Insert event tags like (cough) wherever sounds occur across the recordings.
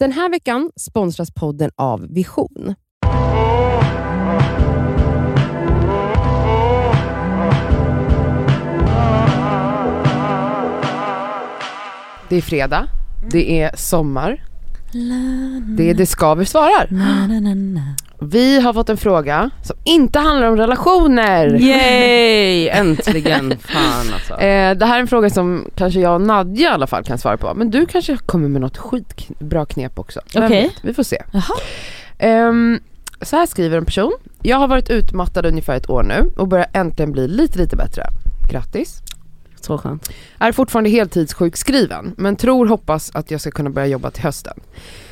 Den här veckan sponsras podden av Vision. Det är fredag, det är sommar, det är Det skaver svarar. Vi har fått en fråga som inte handlar om relationer. Yay! (laughs) Äntligen! Fan alltså. Eh, det här är en fråga som kanske jag och Nadja i alla fall kan svara på. Men du kanske kommer med något skitbra knep också. Okej. vet? Vi får se. Jaha. Ehm, så här skriver en person. Jag har varit utmattad ungefär ett år nu och börjar äntligen bli lite lite bättre. Grattis. Så skönt. Är fortfarande heltidssjukskriven men tror hoppas att jag ska kunna börja jobba till hösten.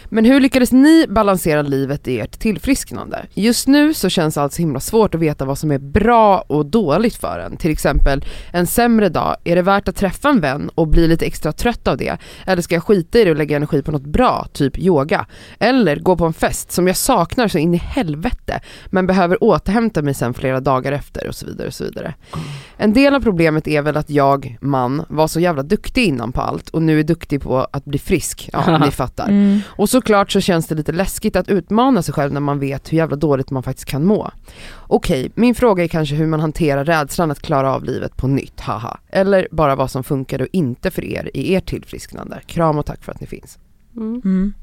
Men hur lyckades ni balansera livet i ert tillfrisknande? Just nu så känns allt så himla svårt att veta vad som är bra och dåligt för en. Till exempel, en sämre dag, är det värt att träffa en vän och bli lite extra trött av det? Eller ska jag skita i det och lägga energi på något bra, typ yoga? Eller gå på en fest som jag saknar så in i helvete men behöver återhämta mig sen flera dagar efter och så vidare och så vidare. En del av problemet är väl att jag, man, var så jävla duktig innan på allt och nu är duktig på att bli frisk. Ja, (laughs) ni fattar. Mm. Och såklart så känns det lite läskigt att utmana sig själv när man vet hur jävla dåligt man faktiskt kan må. Okej, min fråga är kanske hur man hanterar rädslan att klara av livet på nytt, haha. Eller bara vad som funkar och inte för er i ert tillfrisknande. Kram och tack för att ni finns. Mm. Mm.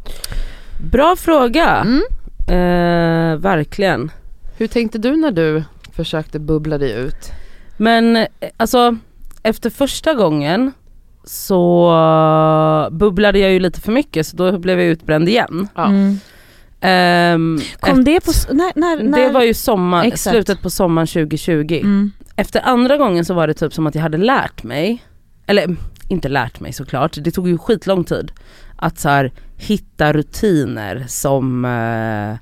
Bra fråga. Mm. Eh, verkligen. Hur tänkte du när du försökte bubbla dig ut? Men eh, alltså efter första gången så bubblade jag ju lite för mycket så då blev jag utbränd igen. Ja. Mm. Ehm, Kom det på, när, när, när? det var ju sommar, Exakt. slutet på sommaren 2020. Mm. Efter andra gången så var det typ som att jag hade lärt mig, eller inte lärt mig såklart, det tog ju skitlång tid att så här, hitta rutiner som, eh,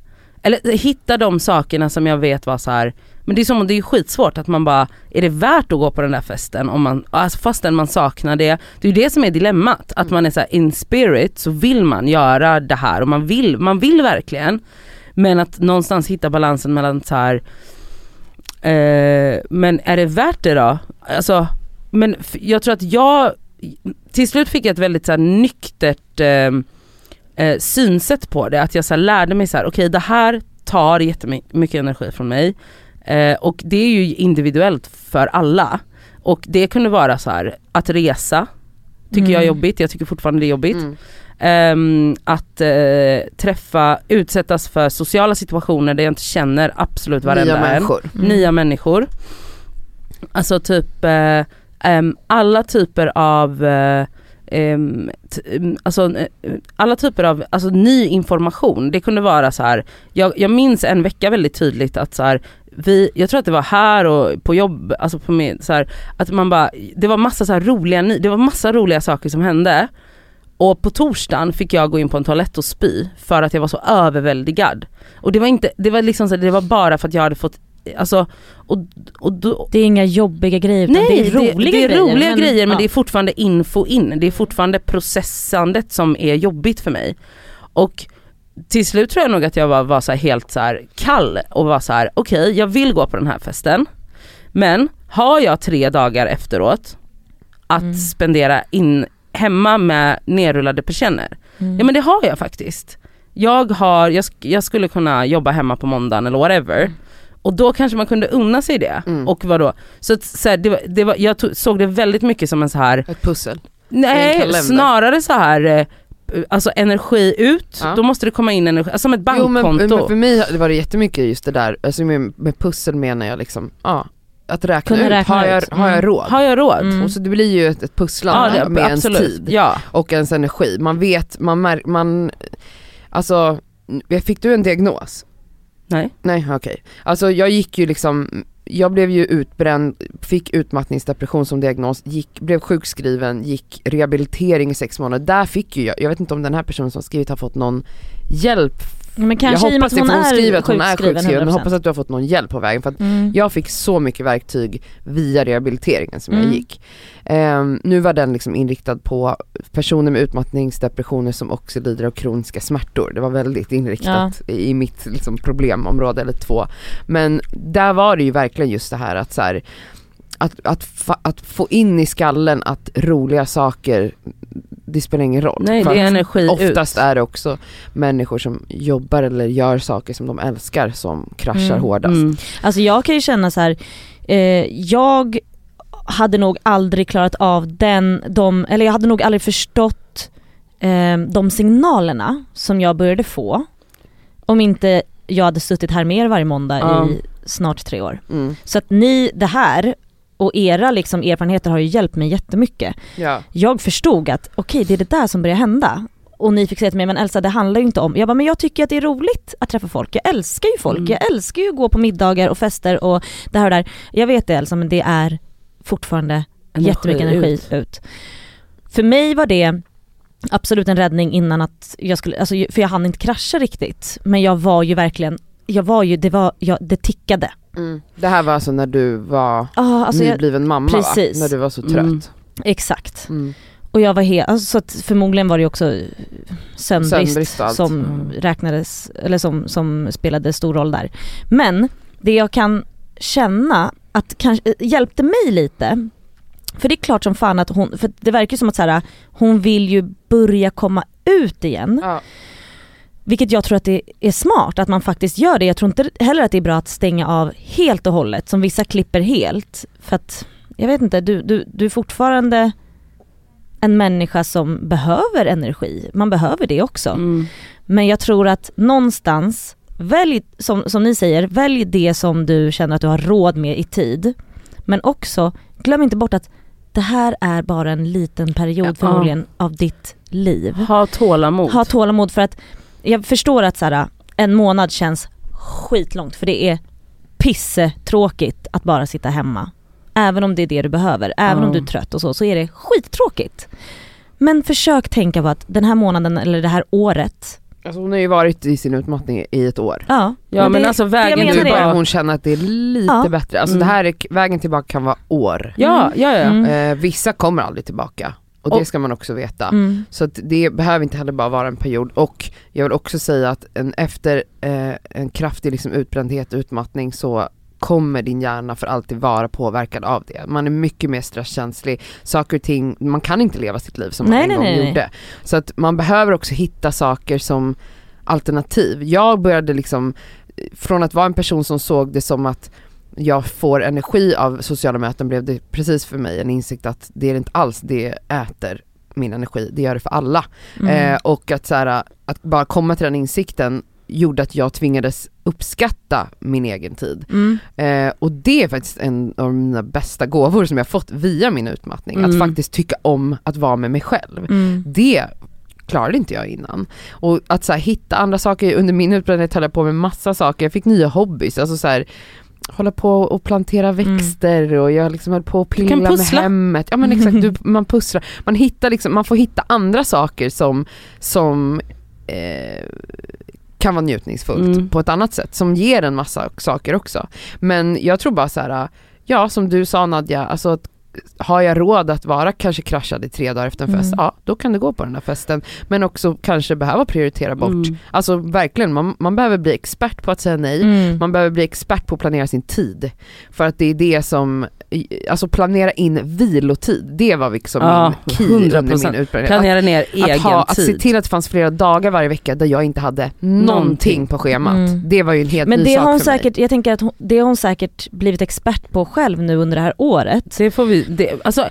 eller hitta de sakerna som jag vet var så här. Men det är, som, det är skitsvårt att man bara, är det värt att gå på den där festen om man, alltså fastän man saknar det. Det är ju det som är dilemmat, att man är så här, in spirit så vill man göra det här och man vill, man vill verkligen. Men att någonstans hitta balansen mellan så här Eh, men är det värt det då? Alltså, men jag tror att jag, till slut fick jag ett väldigt så här, nyktert eh, eh, synsätt på det. Att jag så här, lärde mig så här: okej det här tar jättemycket energi från mig. Eh, och det är ju individuellt för alla. Och det kunde vara så här att resa, tycker jag är Mm. jobbigt, jag tycker fortfarande det är jobbigt. Mm. Ehm, att eh, träffa, utsättas för sociala situationer där jag inte känner absolut varenda Nya en. människor. Mm. Nya människor. Alltså typ eh, ehm, alla typer av t- em, alltså, alla typer av alltså, ny information. Det kunde vara så här. Jag, jag minns en vecka väldigt tydligt att så här, vi, jag tror att det var här och på jobb, alltså på min, så här, att man bara, det var massa så här roliga, det var massa roliga saker som hände. Och på torsdagen fick jag gå in på en toalett och spy för att jag var så överväldigad. Och det var inte, det var liksom så, det var bara för att jag hade fått, alltså, och, och då, Det är inga jobbiga grejer utan Nej, det är roliga det, är grejer. roliga men- grejer men ja. det är fortfarande info in, det är fortfarande processandet som är jobbigt för mig. Och till slut tror jag nog att jag var, var så här helt så här kall och var så här: okej jag vill gå på den här festen men har jag tre dagar efteråt att Mm. spendera in hemma med nerrullade persienner? Mm. Ja men det har jag faktiskt. Jag, har, jag, jag skulle kunna jobba hemma på måndagen eller whatever. Och då kanske man kunde unna sig det. Mm. Och vadå? Så, att, så här, det var, det var, jag tog, såg det väldigt mycket som en så här Ett pussel. Nej snarare så här eh, alltså energi ut, Ja. då måste det komma in energi, alltså som ett Jo men, bankkonto. men för mig var det jättemycket just det där, alltså med, med pussel menar jag liksom, ja, att räkna Kunna ut, räkna har, jag, ut. har jag Mm. råd? Har jag råd? Mm. Och så det blir ju ett, ett pusslande Ja, det, med absolut. ens tid Ja. och ens energi. Man vet, man märker, man, alltså, fick du en diagnos? Nej. Nej okej. Alltså jag gick ju liksom, jag blev ju utbränd, fick utmattningsdepression som diagnos, gick, blev sjukskriven, gick rehabilitering i sex månader. Där fick ju jag, jag vet inte om den här personen som skrivit har fått någon hjälp. Men kanske jag i och med hoppas att hon hon skriver att hon är sjukskriven men 100%. hoppas att du har fått någon hjälp på vägen. För att Mm. jag fick så mycket verktyg via rehabiliteringen som jag Mm. gick. Ehm, nu var den liksom inriktad på personer med utmattningsdepressioner som också lider av kroniska smärtor. Det var väldigt inriktat i i mitt liksom, problemområde eller två. Men där var det ju verkligen just det här att så här, att, att, att få in i skallen att roliga saker det spelar ingen roll. Nej det är energi Oftast ut. är det också människor som jobbar eller gör saker som de älskar som kraschar Mm. hårdast. Mm. Alltså jag kan ju känna så här, eh, jag hade nog aldrig klarat av den, de, eller jag hade nog aldrig förstått eh, de signalerna som jag började få om inte jag hade suttit här med er varje måndag Ja. i snart tre år. Mm. Så att ni, det här och era liksom erfarenheter har ju hjälpt mig jättemycket. Ja. Jag förstod att okej det är det där som börjar hända. Och ni fick säga till mig, men Elsa det handlar ju inte om, jag bara men jag tycker att det är roligt att träffa folk, jag älskar ju folk, Mm. jag älskar ju att gå på middagar och fester och det här och där. Jag vet det Elsa men det är fortfarande jättemycket energi ut. För mig var det absolut en räddning innan att jag skulle, alltså, för jag hann inte krascha riktigt. Men jag var ju verkligen, jag var ju, det var, jag, det tickade. Mm. Det här var alltså när du var Ja alltså jag, nybliven mamma precis. va? När du var så trött. Mm. exakt. Mm. Och jag var helt, alltså, så att förmodligen var det också sömnbrist, Sömnbrist som Mm. räknades, eller som, som spelade stor roll där. Men det jag kan känna att kanske hjälpte mig lite, för det är klart som fan att hon, för det verkar ju som att så här, hon vill ju börja komma ut igen. Ja. Vilket jag tror att det är smart att man faktiskt gör det. Jag tror inte heller att det är bra att stänga av helt och hållet som vissa klipper helt. För att, jag vet inte, du, du, du är fortfarande en människa som behöver energi. Man behöver det också. Mm. Men jag tror att någonstans, välj, som, som ni säger, välj det som du känner att du har råd med i tid. Men också, glöm inte bort att det här är bara en liten period Ja. förmodligen av ditt liv. Ha tålamod. Ha tålamod för att jag förstår att så här, en månad känns skitlångt för det är pissetråkigt att bara sitta hemma. Även om det är det du behöver, även om Ja. du är trött och så, så är det skittråkigt. Men försök tänka på att den här månaden eller det här året, Alltså hon har ju varit i sin utmattning i ett år. ja. ja men det- alltså vägen Nu det. börjar tillbaka. hon känna att det är lite Ja. bättre. Alltså Mm. det här är, vägen tillbaka kan vara år. Ja, ja ja. Mm. Eh, vissa kommer aldrig tillbaka. Och det ska man också veta. Mm. Så det behöver inte heller bara vara en period. Och jag vill också säga att en, efter eh, en kraftig liksom utbrändhet och utmattning så kommer din hjärna för alltid vara påverkad av det. Man är mycket mer stresskänslig, saker och ting, man kan inte leva sitt liv som man Nej, en gång nej, nej. gjorde. Så att man behöver också hitta saker som alternativ. Jag började liksom, eh, från att vara en person som såg det som att jag får energi av sociala möten blev det precis för mig en insikt att det är inte alls det äter min energi, det gör det för alla. Mm. Eh, och att, så här, att bara komma till den insikten gjorde att jag tvingades uppskatta min egen tid. Mm. Eh, och det är faktiskt en av mina bästa gåvor som jag fått via min utmattning. Mm. Att faktiskt tycka om att vara med mig själv. Mm. Det klarade inte jag innan. Och att så här, hitta andra saker, under min utbrändhet höll jag på med massa saker, jag fick nya hobbys, alltså så här, hålla på och plantera växter och jag liksom höll på att kan pilla med hemmet. Ja men exakt, (laughs) du, man pusslar. Man hittar liksom, man får hitta andra saker som, som eh, kan vara njutningsfullt Mm. på ett annat sätt, som ger en massa saker också. Men jag tror bara så här, ja som du sa Nadja, alltså att har jag råd att vara kanske kraschad i tre dagar efter en fest, Mm. ja då kan det gå på den här festen. Men också kanske behöva prioritera bort. Mm. Alltså verkligen, man, man behöver bli expert på att säga nej. Mm. Man behöver bli expert på att planera sin tid. För att det är det som, alltså planera in vilotid, det var liksom Ja, min key under 100%. min utbrändhet. Planera ner Att, egen att, ha, att se tid. till att det fanns flera dagar varje vecka där jag inte hade någonting, Någonting. på schemat. Mm. Det var ju en helt Men ny det sak har hon för mig. säkert, jag tänker att hon, det har hon säkert blivit expert på själv nu under det här året. Det får vi, det, alltså,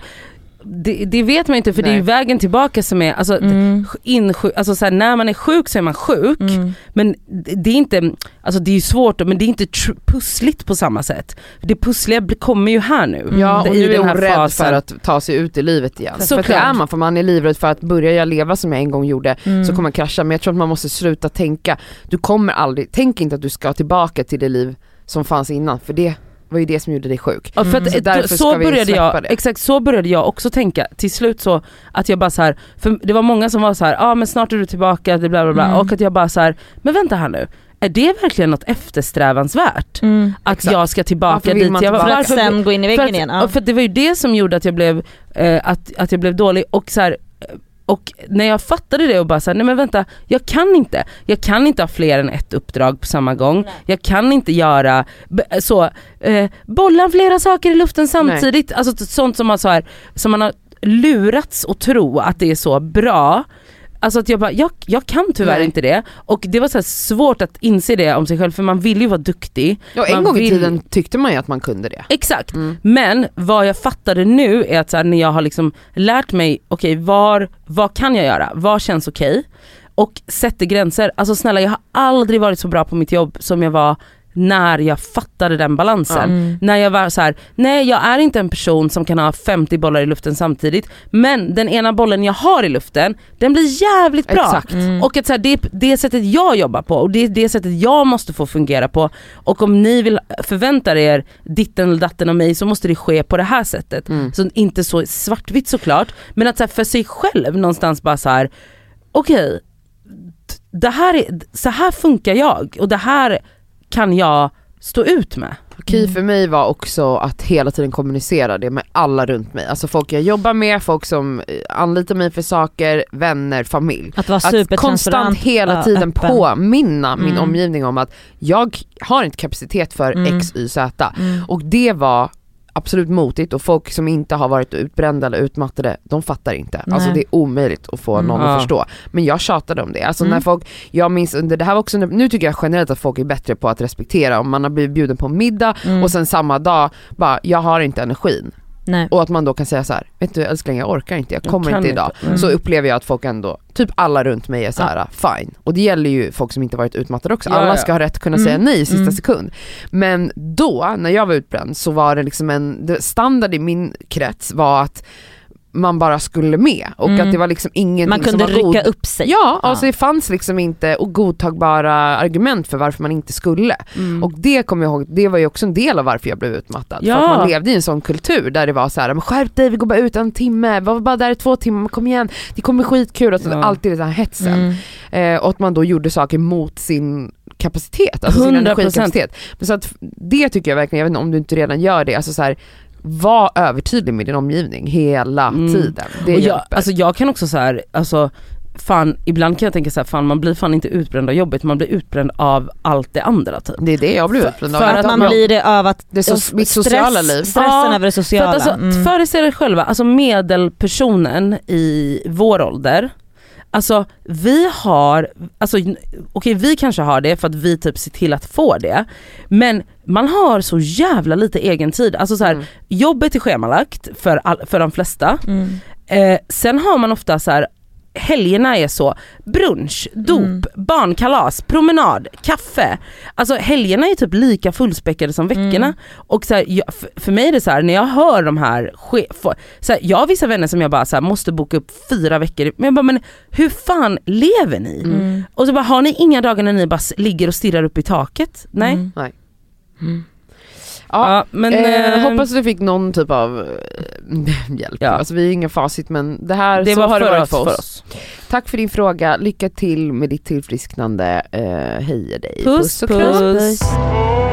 det, det vet man inte för det är ju Nej. vägen tillbaka som är, alltså, Mm. insjuk, alltså så här, när man är sjuk så är man sjuk. Mm. Men det är inte, alltså det är svårt men det är inte pussligt på samma sätt. Det pussliga kommer ju här nu. Ja Det- och i nu är hon rädd fasen. för att ta sig ut i livet igen. För att det är man, för man är livrädd för att börjar jag leva som jag en gång gjorde Mm. så kommer jag krascha. Men jag tror att man måste sluta tänka, du kommer aldrig, tänk inte att du ska tillbaka till det liv som fanns innan för det var ju det som gjorde dig sjuk. Ja, för Mm. att, Så därför så ska vi började jag, det. exakt så började jag också tänka till slut så att jag bara så här, för det var många som var så här, ja ah, men snart är du tillbaka, det bla bla bla Mm. och att jag bara så här, men vänta här nu, är det verkligen något eftersträvansvärt? Mm. Att Exakt. jag ska tillbaka Varför dit jag var? För att sen gå in i väggen igen. Ja. För det var ju det som gjorde att jag blev, eh, att, att jag blev dålig och så här, och när jag fattade det och bara såhär, nej men vänta, jag kan inte. Jag kan inte ha fler än ett uppdrag på samma gång. Jag kan inte göra så, eh, bolla flera saker i luften samtidigt. Alltså t- sånt som man, så här, som man har lurats att tro att det är så bra Alltså att jag bara, jag, jag kan tyvärr Nej. inte det. Och det var så svårt att inse det om sig själv för man vill ju vara duktig. Ja, en Man gång i vill- tiden tyckte man ju att man kunde det. Exakt. Mm. Men vad jag fattade nu är att så här, när jag har liksom lärt mig, okej var, vad kan jag göra? Vad känns okej? Och sätter gränser. Alltså snälla jag har aldrig varit så bra på mitt jobb som jag var när jag fattade den balansen. Mm. När jag var så här: nej jag är inte en person som kan ha 50 bollar i luften samtidigt men den ena bollen jag har i luften den blir jävligt bra. Exakt. Mm. Och att så här, det är det sättet jag jobbar på och det är det sättet jag måste få fungera på. Och om ni vill förvänta er ditten eller datten av mig så måste det ske på det här sättet. Mm. Så inte så svartvitt såklart, men att så här, för sig själv någonstans bara så här: okej, d- det här är, så här funkar jag och det här kan jag stå ut med. Okej Mm. för mig var också att hela tiden kommunicera det med alla runt mig. Alltså folk jag jobbar med, folk som eh, anlitar mig för saker, vänner, familj. Att vara Att konstant hela tiden öppen. påminna min Mm. omgivning om att jag har inte kapacitet för Mm. X, Y, Z. Mm. Och det var absolut motigt och folk som inte har varit utbrända eller utmattade, de fattar inte. Alltså Nej. det är omöjligt att få Mm. någon Ja. att förstå. Men jag tjatade om det. Alltså Mm. när folk, jag minns under, det här var också, nu tycker jag generellt att folk är bättre på att respektera om man har blivit bjuden på middag Mm. och sen samma dag bara, jag har inte energin. Nej. Och att man då kan säga så här, vet du älskling jag orkar inte, jag Jag kommer kan inte idag. inte. Mm. Så upplever jag att folk ändå, typ alla runt mig är så här, fine. Och det gäller ju folk som inte varit utmattade också, Ja, alla ja. ska ha rätt att kunna Mm. säga nej i sista Mm. sekund. Men då, när jag var utbränd, så var det liksom en, det, standard i min krets var att man bara skulle med och Mm. att det var liksom ingenting Man kunde som var god. rycka upp sig. Ja, Ja. alltså det fanns liksom inte och godtagbara argument för varför man inte skulle. Mm. Och det kommer jag ihåg, det var ju också en del av varför jag blev utmattad. Ja. För att man levde i en sån kultur där det var så här, men skärp dig, vi går bara ut en timme, var bara där i två timmar, kom igen, det kommer bli skitkul. Alltså, Ja. Alltid den här hetsen. Mm. Eh, och att man då gjorde saker mot sin kapacitet, alltså sin 100%. energikapacitet. Men så att det tycker jag verkligen, jag vet inte om du inte redan gör det, alltså så här, var övertydlig med din omgivning hela Mm. tiden. Det och jag, hjälper. alltså jag kan också så här, alltså fan ibland kan jag tänka så här, fan man blir fan inte utbränd av jobbet, man blir utbränd av allt det andra typ. det är det jag för- utbränd för av. att Att man blir det av att Det är så- mitt sociala liv. Stressen Ja, över det För sociala. att alltså, Mm. föreställ er själva, alltså medelpersonen i vår ålder, alltså vi har, alltså okej vi kanske har det för att vi typ ser till att få det, men man har så jävla lite egen tid. Alltså så här, Mm. jobbet är schemalagt för, all, för de flesta, Mm. Eh, sen har man ofta så här helgerna är så, brunch, dop, Mm. barnkalas, promenad, kaffe. Alltså helgerna är typ lika fullspäckade som veckorna. Mm. Och så här, jag, för, för mig är det så här, när jag hör de här, så här jag har vissa vänner som jag bara så här, måste boka upp fyra veckor, men jag bara men hur fan lever ni? Mm. Och så bara har ni inga dagar när ni bara ligger och stirrar upp i taket? Nej. Mm. Nej. Ja, men eh, eh, hoppas du fick någon typ av eh, hjälp. Ja. Alltså vi är inga facit men det här, det så var har det varit för oss. för oss. Tack för din fråga, lycka till med ditt tillfrisknande, eh, hejar dig. Puss och puss. kram.